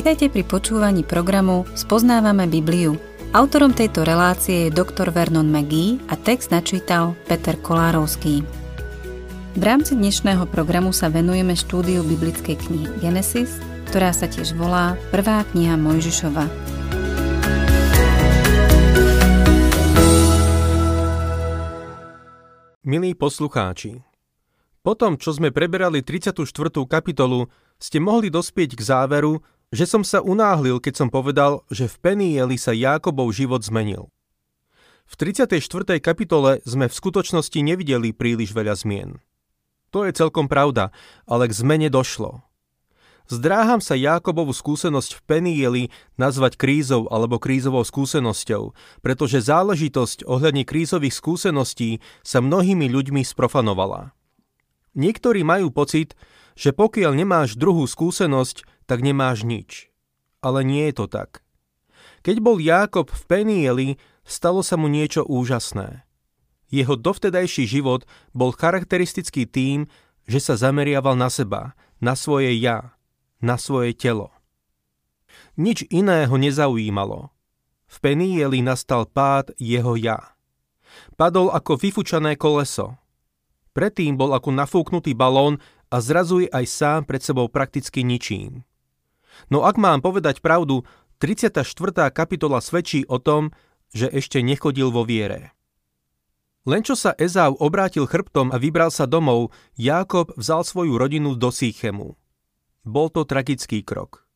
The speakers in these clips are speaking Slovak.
Vitajte pri počúvaní programu Spoznávame Bibliu. Autorom tejto relácie je dr. Vernon McGee a text načítal Peter Kolárovský. V rámci dnešného programu sa venujeme štúdiu biblickej knihy Genesis, ktorá sa tiež volá Prvá kniha Mojžišova. Milí poslucháči, potom, čo sme preberali 34. kapitolu, ste mohli dospieť k záveru, že som sa unáhlil, keď som povedal, že v Penieli sa Jákobov život zmenil. V 34. kapitole sme v skutočnosti nevideli príliš veľa zmien. To je celkom pravda, ale k zmene došlo. Zdráham sa Jákobovú skúsenosť v Penieli nazvať krízou alebo krízovou skúsenosťou, pretože záležitosť ohľadne krízových skúseností sa mnohými ľuďmi sprofanovala. Niektorí majú pocit, že pokiaľ nemáš druhú skúsenosť, tak nemáš nič. Ale nie je to tak. Keď bol Jákob v Penieli, stalo sa mu niečo úžasné. Jeho dovtedajší život bol charakteristický tým, že sa zameriaval na seba, na svoje ja, na svoje telo. Nič iného nezaujímalo. V Penieli nastal pád jeho ja. Padol ako vyfučané koleso. Predtým bol ako nafúknutý balón a zrazuje aj sám pred sebou prakticky ničím. No ak mám povedať pravdu, 34. kapitola svedčí o tom, že ešte nechodil vo viere. Len čo sa Ezau obrátil chrbtom a vybral sa domov, Jákob vzal svoju rodinu do Sýchemu. Bol to tragický krok.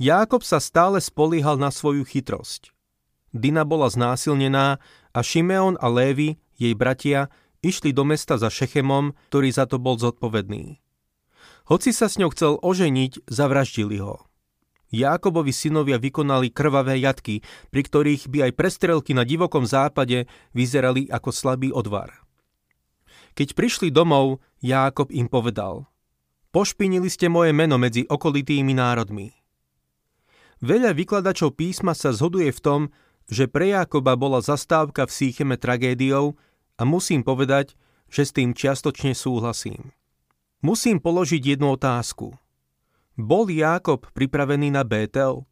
Jákob sa stále spoliehal na svoju chytrosť. Dina bola znásilnená a Šimeon a Lévy, jej bratia, išli do mesta za Šechemom, ktorý za to bol zodpovedný. Hoci sa s ňou chcel oženiť, zavraždili ho. Jákobovi synovia vykonali krvavé jatky, pri ktorých by aj prestrelky na divokom západe vyzerali ako slabý odvar. Keď prišli domov, Jákob im povedal Pošpinili ste moje meno medzi okolitými národmi. Veľa vykladačov písma sa zhoduje v tom, že pre Jákoba bola zastávka v Sýcheme tragédiou a musím povedať, že s tým čiastočne súhlasím. Musím položiť jednu otázku. Bol Jákob pripravený na Bétel?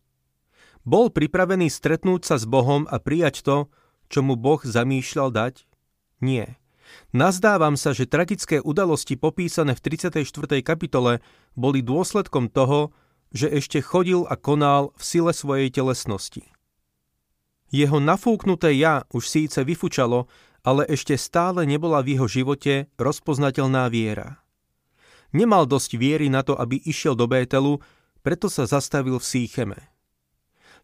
Bol pripravený stretnúť sa s Bohom a prijať to, čo mu Boh zamýšľal dať? Nie. Nazdávam sa, že tragické udalosti popísané v 34. kapitole boli dôsledkom toho, že ešte chodil a konal v sile svojej telesnosti. Jeho nafúknuté ja už síce vyfučalo, ale ešte stále nebola v jeho živote rozpoznateľná viera. Nemal dosť viery na to, aby išiel do Bételu, preto sa zastavil v Sýcheme.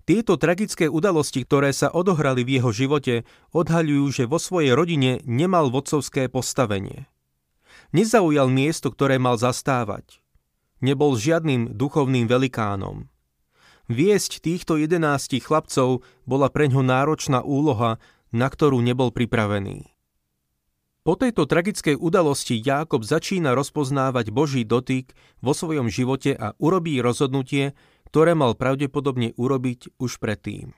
Tieto tragické udalosti, ktoré sa odohrali v jeho živote, odhaľujú, že vo svojej rodine nemal vodcovské postavenie. Nezaujal miesto, ktoré mal zastávať. Nebol žiadnym duchovným velikánom. Viesť týchto jedenástich chlapcov bola preňho náročná úloha, na ktorú nebol pripravený. Po tejto tragickej udalosti Jákob začína rozpoznávať Boží dotyk vo svojom živote a urobí rozhodnutie, ktoré mal pravdepodobne urobiť už predtým.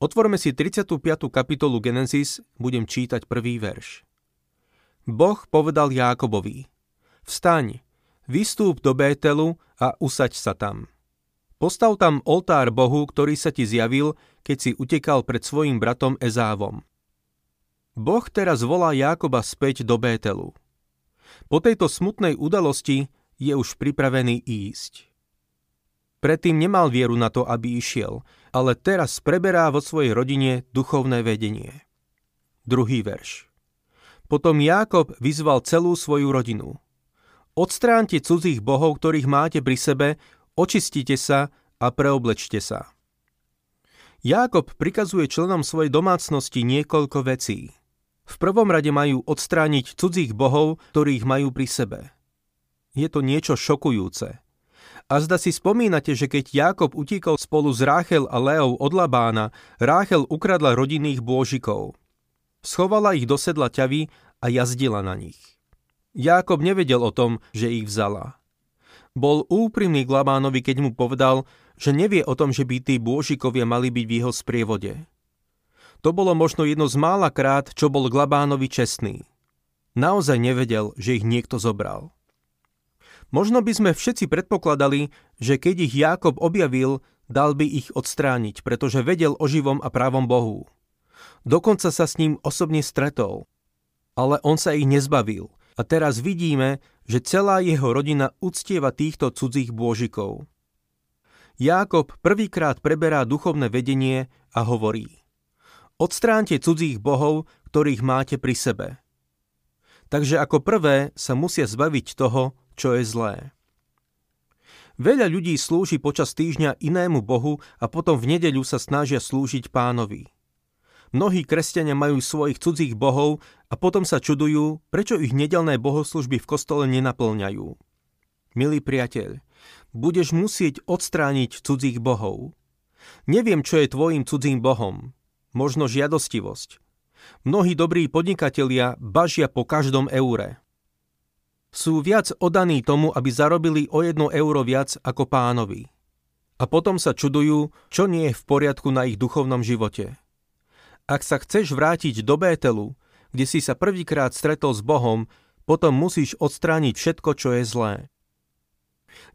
Otvorme si 35. kapitolu Genesis, budem čítať prvý verš. Boh povedal Jákobovi, vstaň, vystúp do Bételu a usaď sa tam. Postav tam oltár Bohu, ktorý sa ti zjavil, keď si utekal pred svojim bratom Ezávom. Boh teraz volá Jákoba späť do Bételu. Po tejto smutnej udalosti je už pripravený ísť. Predtým nemal vieru na to, aby išiel, ale teraz preberá vo svojej rodine duchovné vedenie. Druhý verš. Potom Jákob vyzval celú svoju rodinu. Odstránte cudzích bohov, ktorých máte pri sebe, očistite sa a preoblečte sa. Jákob prikazuje členom svojej domácnosti niekoľko vecí. V prvom rade majú odstrániť cudzích bohov, ktorých majú pri sebe. Je to niečo šokujúce. A zda si spomínate, že keď Jákob utíkal spolu s Ráchel a Leou od Labána, Ráchel ukradla rodinných bôžikov. Schovala ich do sedla ťavy a jazdila na nich. Jákob nevedel o tom, že ich vzala. Bol úprimný k Labánovi, keď mu povedal, že nevie o tom, že by tí bôžikovia mali byť v jeho sprievode. To bolo možno jedno z mála krát, čo bol Glabánovi čestný. Naozaj nevedel, že ich niekto zobral. Možno by sme všetci predpokladali, že keď ich Jákob objavil, dal by ich odstrániť, pretože vedel o živom a právom Bohu. Dokonca sa s ním osobne stretol. Ale on sa ich nezbavil. A teraz vidíme, že celá jeho rodina uctieva týchto cudzích bôžikov. Jákob prvýkrát preberá duchovné vedenie a hovorí Odstránte cudzích bohov, ktorých máte pri sebe. Takže ako prvé sa musia zbaviť toho, čo je zlé. Veľa ľudí slúži počas týždňa inému Bohu a potom v nedeľu sa snažia slúžiť pánovi. Mnohí kresťania majú svojich cudzích bohov a potom sa čudujú, prečo ich nedelné bohoslužby v kostole nenaplňajú. Milý priateľ, budeš musieť odstrániť cudzích bohov. Neviem, čo je tvojim cudzím bohom. Možno žiadostivosť. Mnohí dobrí podnikatelia bažia po každom eure sú viac odaní tomu, aby zarobili o jedno euro viac ako pánovi. A potom sa čudujú, čo nie je v poriadku na ich duchovnom živote. Ak sa chceš vrátiť do Bételu, kde si sa prvýkrát stretol s Bohom, potom musíš odstrániť všetko, čo je zlé.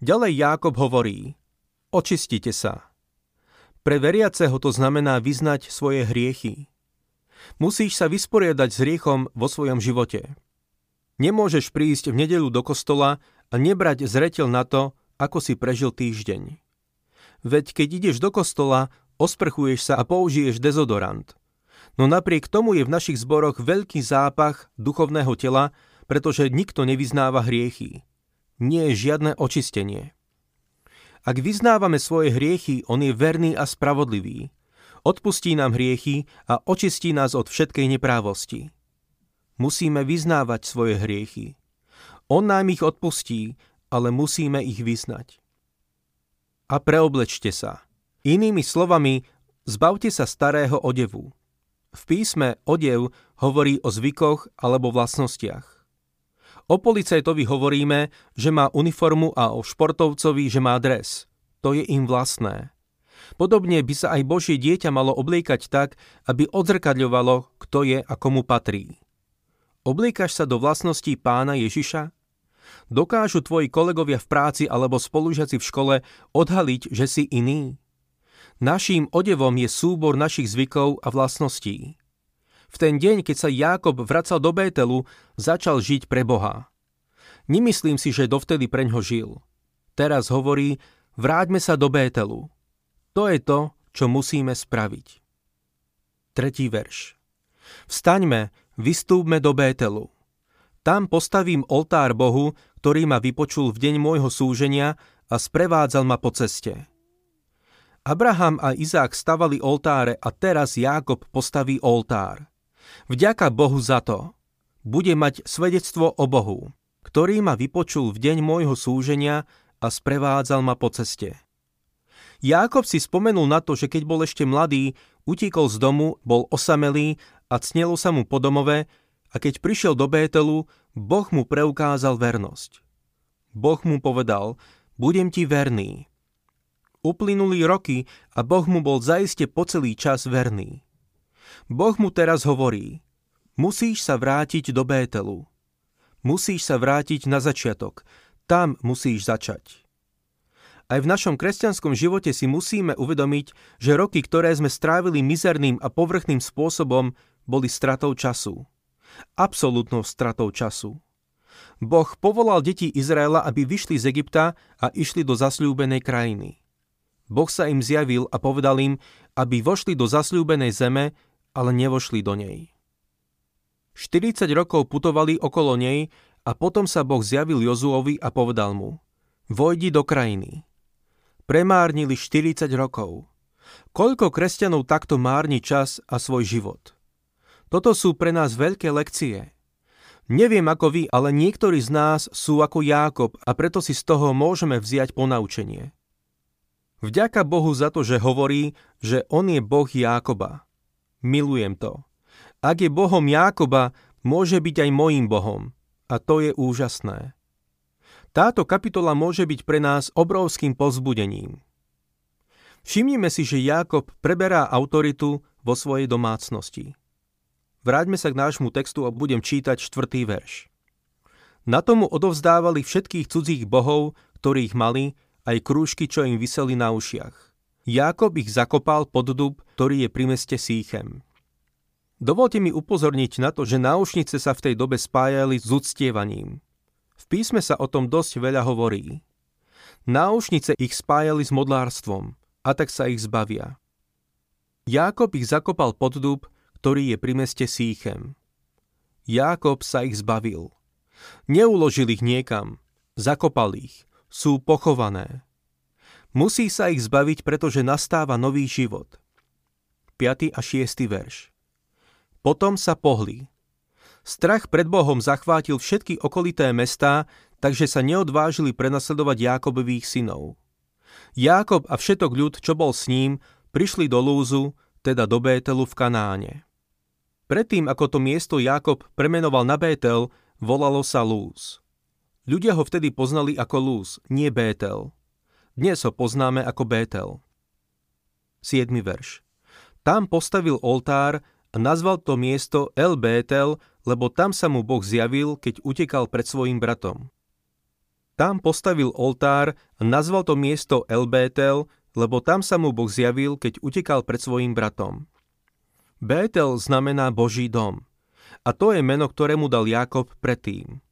Ďalej Jákob hovorí, očistite sa. Pre veriaceho to znamená vyznať svoje hriechy. Musíš sa vysporiadať s hriechom vo svojom živote. Nemôžeš prísť v nedelu do kostola a nebrať zreteľ na to, ako si prežil týždeň. Veď keď ideš do kostola, osprchuješ sa a použiješ dezodorant. No napriek tomu je v našich zboroch veľký zápach duchovného tela, pretože nikto nevyznáva hriechy. Nie je žiadne očistenie. Ak vyznávame svoje hriechy, on je verný a spravodlivý. Odpustí nám hriechy a očistí nás od všetkej neprávosti. Musíme vyznávať svoje hriechy. On nám ich odpustí, ale musíme ich vyznať. A preoblečte sa. Inými slovami, zbavte sa starého odevu. V písme odev hovorí o zvykoch alebo vlastnostiach. O policajtovi hovoríme, že má uniformu a o športovcovi, že má dres. To je im vlastné. Podobne by sa aj Božie dieťa malo obliekať tak, aby odzrkadľovalo, kto je a komu patrí. Obliekaš sa do vlastností pána Ježiša? Dokážu tvoji kolegovia v práci alebo spolužiaci v škole odhaliť, že si iný? Naším odevom je súbor našich zvykov a vlastností. V ten deň, keď sa Jákob vracal do Bételu, začal žiť pre Boha. Nemyslím si, že dovtedy preňho žil. Teraz hovorí, vráťme sa do Bételu. To je to, čo musíme spraviť. Tretí verš. Vstaňme, Vystúpme do Bételu. Tam postavím oltár Bohu, ktorý ma vypočul v deň môjho súženia a sprevádzal ma po ceste. Abraham a Izák stavali oltáre a teraz Jákob postaví oltár. Vďaka Bohu za to. Bude mať svedectvo o Bohu, ktorý ma vypočul v deň môjho súženia a sprevádzal ma po ceste. Jákob si spomenul na to, že keď bol ešte mladý, utíkol z domu, bol osamelý a cnelo sa mu po domove a keď prišiel do Bételu, Boh mu preukázal vernosť. Boh mu povedal, budem ti verný. Uplynuli roky a Boh mu bol zaiste po celý čas verný. Boh mu teraz hovorí, musíš sa vrátiť do Bételu. Musíš sa vrátiť na začiatok. Tam musíš začať. Aj v našom kresťanskom živote si musíme uvedomiť, že roky, ktoré sme strávili mizerným a povrchným spôsobom, boli stratou času. Absolutnou stratou času. Boh povolal deti Izraela, aby vyšli z Egypta a išli do zasľúbenej krajiny. Boh sa im zjavil a povedal im, aby vošli do zasľúbenej zeme, ale nevošli do nej. 40 rokov putovali okolo nej a potom sa Boh zjavil Jozuovi a povedal mu, vojdi do krajiny. Premárnili 40 rokov. Koľko kresťanov takto márni čas a svoj život? Toto sú pre nás veľké lekcie. Neviem ako vy, ale niektorí z nás sú ako Jákob a preto si z toho môžeme vziať ponaučenie. Vďaka Bohu za to, že hovorí, že On je Boh Jákoba. Milujem to. Ak je Bohom Jákoba, môže byť aj mojím Bohom. A to je úžasné. Táto kapitola môže byť pre nás obrovským pozbudením. Všimnime si, že Jákob preberá autoritu vo svojej domácnosti. Vráťme sa k nášmu textu a budem čítať štvrtý verš. Na tomu odovzdávali všetkých cudzích bohov, ktorých mali, aj krúžky, čo im vyseli na ušiach. Jákob ich zakopal pod dub, ktorý je pri meste Sýchem. Dovolte mi upozorniť na to, že náušnice sa v tej dobe spájali s uctievaním. V písme sa o tom dosť veľa hovorí. Náušnice ich spájali s modlárstvom a tak sa ich zbavia. Jákob ich zakopal pod dub, ktorý je pri meste Sýchem. Jákob sa ich zbavil. Neuložil ich niekam, zakopal ich, sú pochované. Musí sa ich zbaviť, pretože nastáva nový život. 5. a 6. verš. Potom sa pohli. Strach pred Bohom zachvátil všetky okolité mestá, takže sa neodvážili prenasledovať Jákobových synov. Jákob a všetok ľud, čo bol s ním, prišli do Lúzu, teda do Bételu v Kanáne. Predtým, ako to miesto Jákob premenoval na Bétel, volalo sa Lúz. Ľudia ho vtedy poznali ako Lúz, nie Bétel. Dnes ho poznáme ako Bétel. 7. verš. Tam postavil oltár a nazval to miesto El Bétel, lebo tam sa mu Boh zjavil, keď utekal pred svojim bratom. Tam postavil oltár a nazval to miesto El Bétel, lebo tam sa mu Boh zjavil, keď utekal pred svojim bratom. Bétel znamená Boží dom. A to je meno, ktoré mu dal Jakob predtým.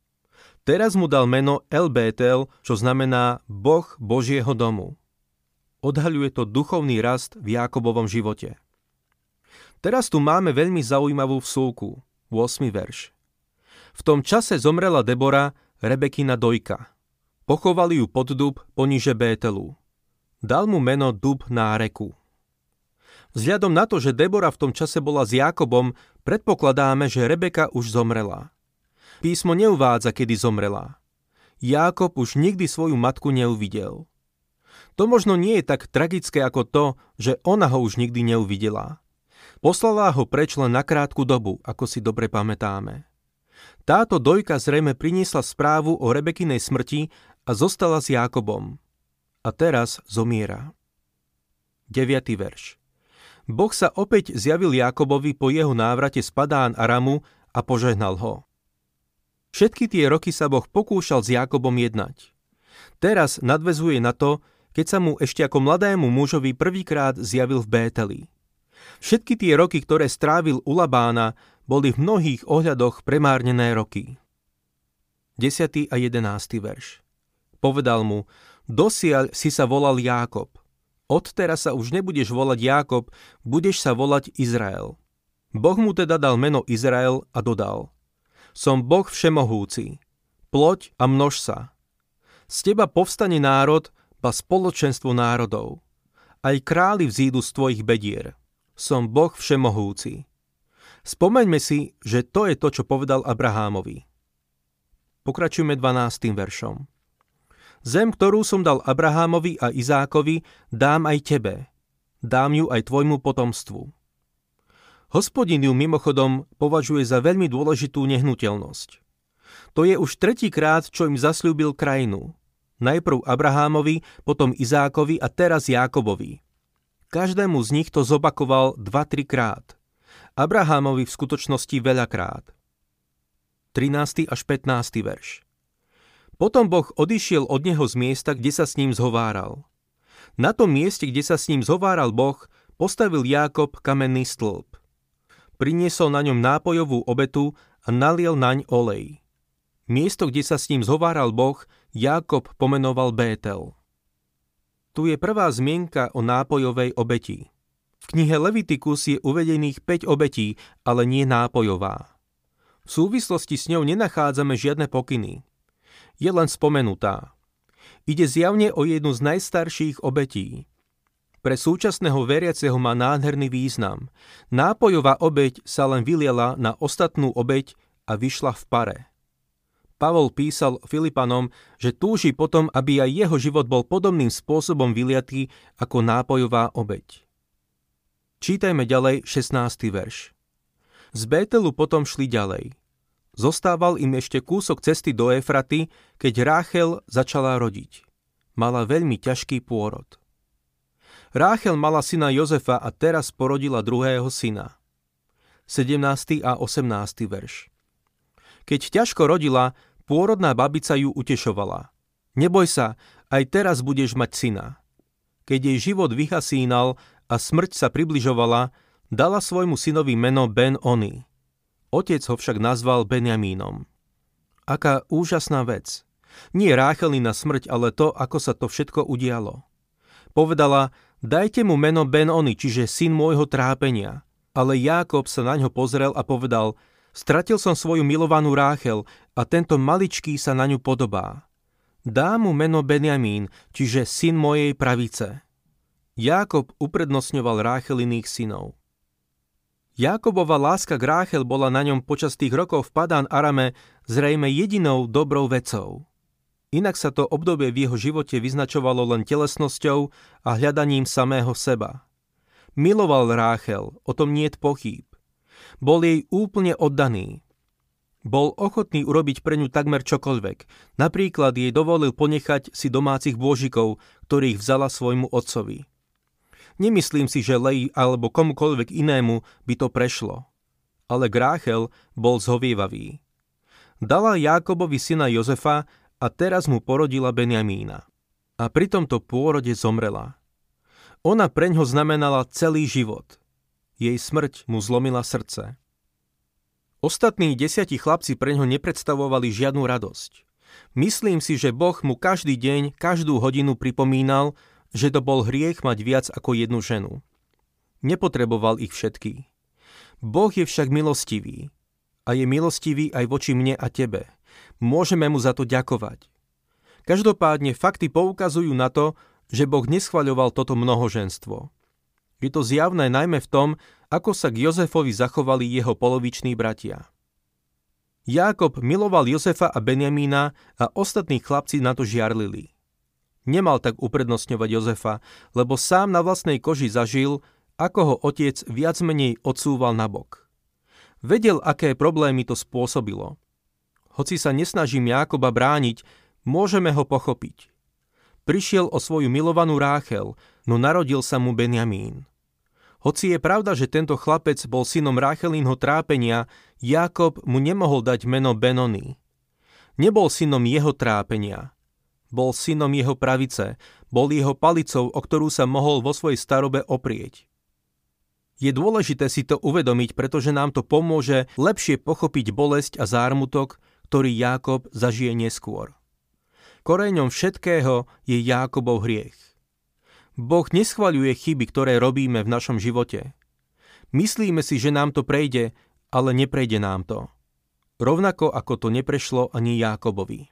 Teraz mu dal meno El Bétel, čo znamená Boh Božieho domu. Odhaľuje to duchovný rast v Jakobovom živote. Teraz tu máme veľmi zaujímavú vsúku, 8. verš. V tom čase zomrela Debora, Rebekina dojka. Pochovali ju pod dub poniže Bételu. Dal mu meno Dub na reku. Vzhľadom na to, že Debora v tom čase bola s Jakobom, predpokladáme, že Rebeka už zomrela. Písmo neuvádza, kedy zomrela. Jákob už nikdy svoju matku neuvidel. To možno nie je tak tragické ako to, že ona ho už nikdy neuvidela. Poslala ho preč len na krátku dobu, ako si dobre pamätáme. Táto dojka zrejme priniesla správu o Rebekinej smrti a zostala s Jákobom. A teraz zomiera. 9. verš Boh sa opäť zjavil Jakobovi po jeho návrate z Padán Aramu a požehnal ho. Všetky tie roky sa Boh pokúšal s Jakobom jednať. Teraz nadvezuje na to, keď sa mu ešte ako mladému mužovi prvýkrát zjavil v Bételi. Všetky tie roky, ktoré strávil u Labána, boli v mnohých ohľadoch premárnené roky. 10. a 11. verš Povedal mu, dosiaľ si sa volal Jákob, Odteraz sa už nebudeš volať Jákob, budeš sa volať Izrael. Boh mu teda dal meno Izrael a dodal. Som Boh všemohúci. Ploď a množ sa. Z teba povstane národ, ba spoločenstvo národov. Aj králi vzídu z tvojich bedier. Som Boh všemohúci. Spomeňme si, že to je to, čo povedal Abrahámovi. Pokračujeme 12. veršom. Zem, ktorú som dal Abrahámovi a Izákovi, dám aj tebe. Dám ju aj tvojmu potomstvu. Hospodin ju mimochodom považuje za veľmi dôležitú nehnuteľnosť. To je už tretíkrát, čo im zasľúbil krajinu. Najprv Abrahámovi, potom Izákovi a teraz Jákobovi. Každému z nich to zopakoval 2-3 krát. Abrahámovi v skutočnosti veľakrát. 13. až 15. verš. Potom Boh odišiel od neho z miesta, kde sa s ním zhováral. Na tom mieste, kde sa s ním zhováral Boh, postavil Jákob kamenný stĺp. Priniesol na ňom nápojovú obetu a naliel naň olej. Miesto, kde sa s ním zhováral Boh, Jákob pomenoval Bétel. Tu je prvá zmienka o nápojovej obeti. V knihe Levitikus je uvedených 5 obetí, ale nie nápojová. V súvislosti s ňou nenachádzame žiadne pokyny je len spomenutá. Ide zjavne o jednu z najstarších obetí. Pre súčasného veriaceho má nádherný význam. Nápojová obeť sa len vyliela na ostatnú obeť a vyšla v pare. Pavol písal Filipanom, že túži potom, aby aj jeho život bol podobným spôsobom vyliatý ako nápojová obeť. Čítajme ďalej 16. verš. Z Bételu potom šli ďalej. Zostával im ešte kúsok cesty do Efraty, keď Ráchel začala rodiť. Mala veľmi ťažký pôrod. Ráchel mala syna Jozefa a teraz porodila druhého syna. 17. a 18. verš Keď ťažko rodila, Pôrodná babica ju utešovala. Neboj sa, aj teraz budeš mať syna. Keď jej život vyhasínal a smrť sa približovala, dala svojmu synovi meno Ben Oni. Otec ho však nazval Benjamínom. Aká úžasná vec. Nie Ráchelina smrť, ale to, ako sa to všetko udialo. Povedala, dajte mu meno Ben Oni, čiže syn môjho trápenia. Ale Jákob sa na ňo pozrel a povedal, Stratil som svoju milovanú Ráchel a tento maličký sa na ňu podobá. Dá mu meno Benjamín, čiže syn mojej pravice. Jákob uprednostňoval Rácheliných synov. Jákobova láska k Ráchel bola na ňom počas tých rokov v Padán Arame zrejme jedinou dobrou vecou. Inak sa to obdobie v jeho živote vyznačovalo len telesnosťou a hľadaním samého seba. Miloval Ráchel, o tom niet pochýb. Bol jej úplne oddaný. Bol ochotný urobiť pre ňu takmer čokoľvek. Napríklad jej dovolil ponechať si domácich bôžikov, ktorých vzala svojmu otcovi. Nemyslím si, že Lej alebo komukoľvek inému by to prešlo. Ale Gráchel bol zhovievavý. Dala Jákobovi syna Jozefa a teraz mu porodila Benjamína. A pri tomto pôrode zomrela. Ona preňho znamenala celý život – jej smrť mu zlomila srdce. Ostatní desiatí chlapci pre ňo nepredstavovali žiadnu radosť. Myslím si, že Boh mu každý deň, každú hodinu pripomínal, že to bol hriech mať viac ako jednu ženu. Nepotreboval ich všetky. Boh je však milostivý. A je milostivý aj voči mne a tebe. Môžeme mu za to ďakovať. Každopádne fakty poukazujú na to, že Boh neschvaľoval toto mnohoženstvo. Je to zjavné najmä v tom, ako sa k Jozefovi zachovali jeho poloviční bratia. Jákob miloval Jozefa a Benjamína a ostatní chlapci na to žiarlili. Nemal tak uprednostňovať Jozefa, lebo sám na vlastnej koži zažil, ako ho otec viac menej odsúval na bok. Vedel, aké problémy to spôsobilo. Hoci sa nesnažím Jákoba brániť, môžeme ho pochopiť. Prišiel o svoju milovanú Ráchel, no narodil sa mu Benjamín. Hoci je pravda, že tento chlapec bol synom Ráchelínho trápenia, Jakob mu nemohol dať meno Benony. Nebol synom jeho trápenia. Bol synom jeho pravice, bol jeho palicou, o ktorú sa mohol vo svojej starobe oprieť. Je dôležité si to uvedomiť, pretože nám to pomôže lepšie pochopiť bolesť a zármutok, ktorý Jákob zažije neskôr. Koreňom všetkého je Jákobov hriech. Boh neschvaľuje chyby, ktoré robíme v našom živote. Myslíme si, že nám to prejde, ale neprejde nám to. Rovnako ako to neprešlo ani Jákobovi.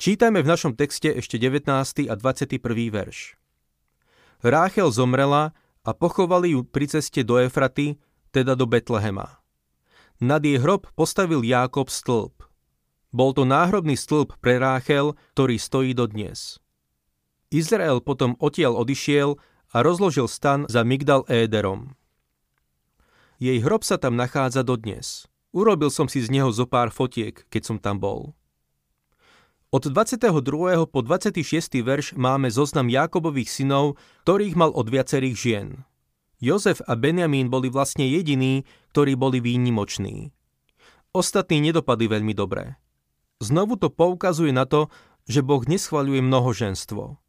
Čítajme v našom texte ešte 19. a 21. verš. Ráchel zomrela a pochovali ju pri ceste do Efraty, teda do Betlehema. Nad jej hrob postavil Jákob stĺp. Bol to náhrobný stĺp pre Ráchel, ktorý stojí dodnes. Izrael potom odtiaľ odišiel a rozložil stan za Migdal Éderom. Jej hrob sa tam nachádza dodnes. Urobil som si z neho zo pár fotiek, keď som tam bol. Od 22. po 26. verš máme zoznam Jákobových synov, ktorých mal od viacerých žien. Jozef a Benjamín boli vlastne jediní, ktorí boli výnimoční. Ostatní nedopadli veľmi dobre. Znovu to poukazuje na to, že Boh neschvaľuje mnohoženstvo.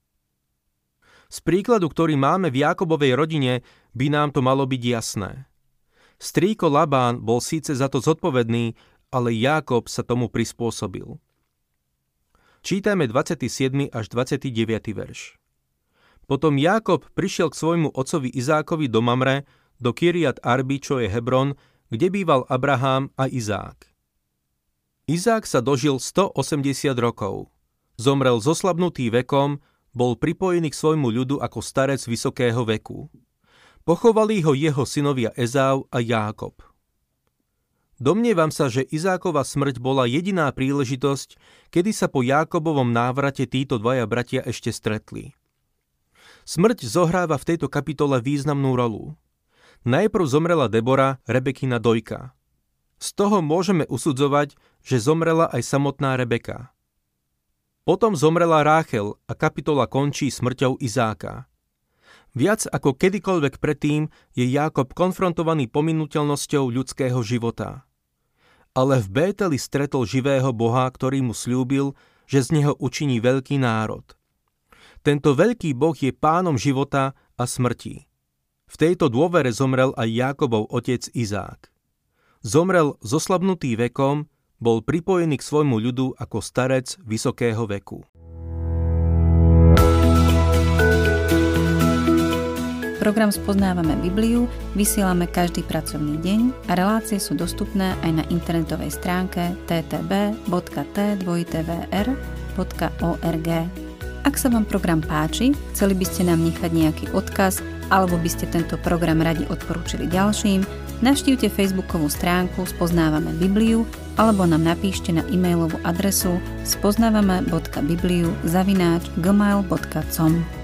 Z príkladu, ktorý máme v Jakobovej rodine, by nám to malo byť jasné. Strýko Labán bol síce za to zodpovedný, ale Jákob sa tomu prispôsobil. Čítajme 27. až 29. verš. Potom Jákob prišiel k svojmu otcovi Izákovi do Mamre, do Kiriat Arby, čo je Hebron, kde býval Abraham a Izák. Izák sa dožil 180 rokov. Zomrel zoslabnutý vekom, bol pripojený k svojmu ľudu ako starec vysokého veku. Pochovali ho jeho synovia Ezau a Jákob. Domnievam sa, že Izákova smrť bola jediná príležitosť, kedy sa po Jákobovom návrate títo dvaja bratia ešte stretli. Smrť zohráva v tejto kapitole významnú rolu. Najprv zomrela Debora, Rebekina dojka. Z toho môžeme usudzovať, že zomrela aj samotná Rebeka. Potom zomrela Ráchel a kapitola končí smrťou Izáka. Viac ako kedykoľvek predtým je Jákob konfrontovaný pominuteľnosťou ľudského života. ale v Bételi stretol živého Boha, ktorý mu slúbil, že z neho učiní veľký národ. Tento veľký Boh je pánom života a smrti. V tejto dôvere zomrel aj Jákobov otec Izák. Zomrel zoslabnutý vekom, bol pripojený k svojmu ľudu ako starec vysokého veku. Program Spoznávame Bibliu vysielame každý pracovný deň a relácie sú dostupné aj na internetovej stránke ttb.tvr.org. Ak sa vám program páči, chceli by ste nám nechať nejaký odkaz alebo by ste tento program radi odporúčili ďalším, navštívte facebookovú stránku Spoznávame Bibliu alebo nám napíšte na e-mailovú adresu spoznávame.bibliu zavináč gmail.com.